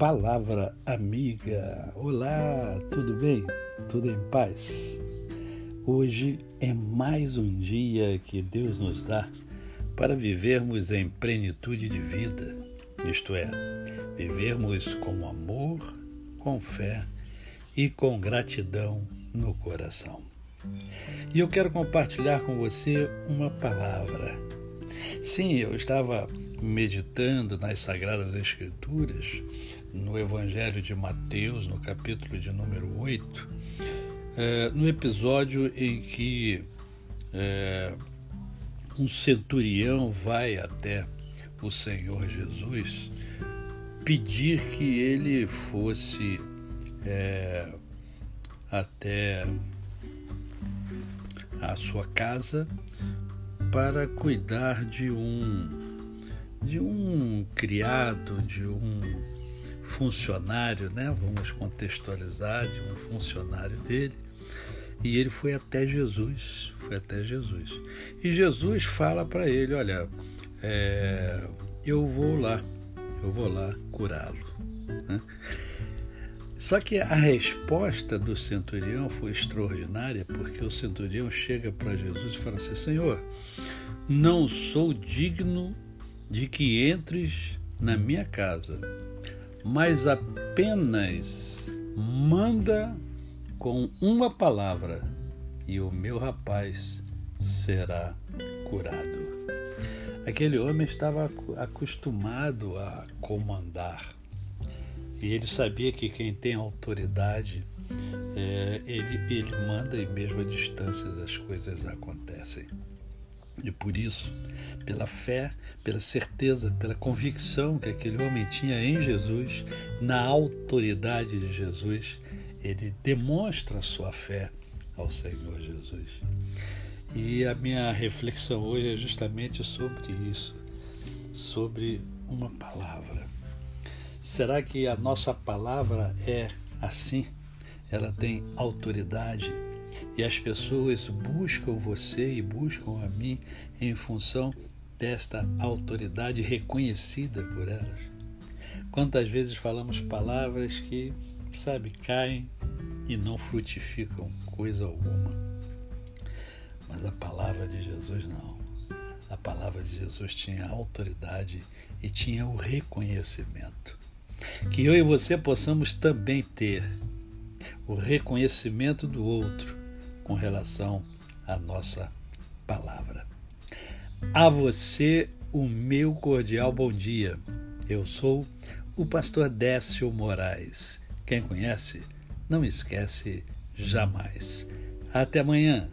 Palavra amiga. Olá, tudo bem? Tudo em paz? Hoje é mais um dia que Deus nos dá para vivermos em plenitude de vida, isto é, vivermos com amor, com fé e com gratidão no coração. E eu quero compartilhar com você uma palavra. Sim, eu estava meditando nas Sagradas Escrituras, no Evangelho de Mateus, no capítulo de número 8, é, no episódio em que é, um centurião vai até o Senhor Jesus pedir que ele fosse é, até a sua casa para cuidar de um de um criado, de um funcionário, né? Vamos contextualizar de um funcionário dele. E ele foi até Jesus, foi até Jesus. E Jesus fala para ele, olha, é, eu vou lá, eu vou lá curá-lo. Né? Só que a resposta do centurião foi extraordinária, porque o centurião chega para Jesus e fala assim: Senhor, não sou digno de que entres na minha casa, mas apenas manda com uma palavra e o meu rapaz será curado. Aquele homem estava acostumado a comandar e ele sabia que quem tem autoridade, é, ele, ele manda e mesmo a distâncias as coisas acontecem. E por isso, pela fé, pela certeza, pela convicção que aquele homem tinha em Jesus, na autoridade de Jesus, ele demonstra a sua fé ao Senhor Jesus. E a minha reflexão hoje é justamente sobre isso, sobre uma palavra. Será que a nossa palavra é assim? Ela tem autoridade e as pessoas buscam você e buscam a mim em função desta autoridade reconhecida por elas. Quantas vezes falamos palavras que, sabe, caem e não frutificam coisa alguma. Mas a palavra de Jesus não. A palavra de Jesus tinha autoridade e tinha o reconhecimento que eu e você possamos também ter o reconhecimento do outro com relação à nossa palavra. A você, o meu cordial bom dia. Eu sou o pastor Décio Moraes. Quem conhece, não esquece jamais. Até amanhã.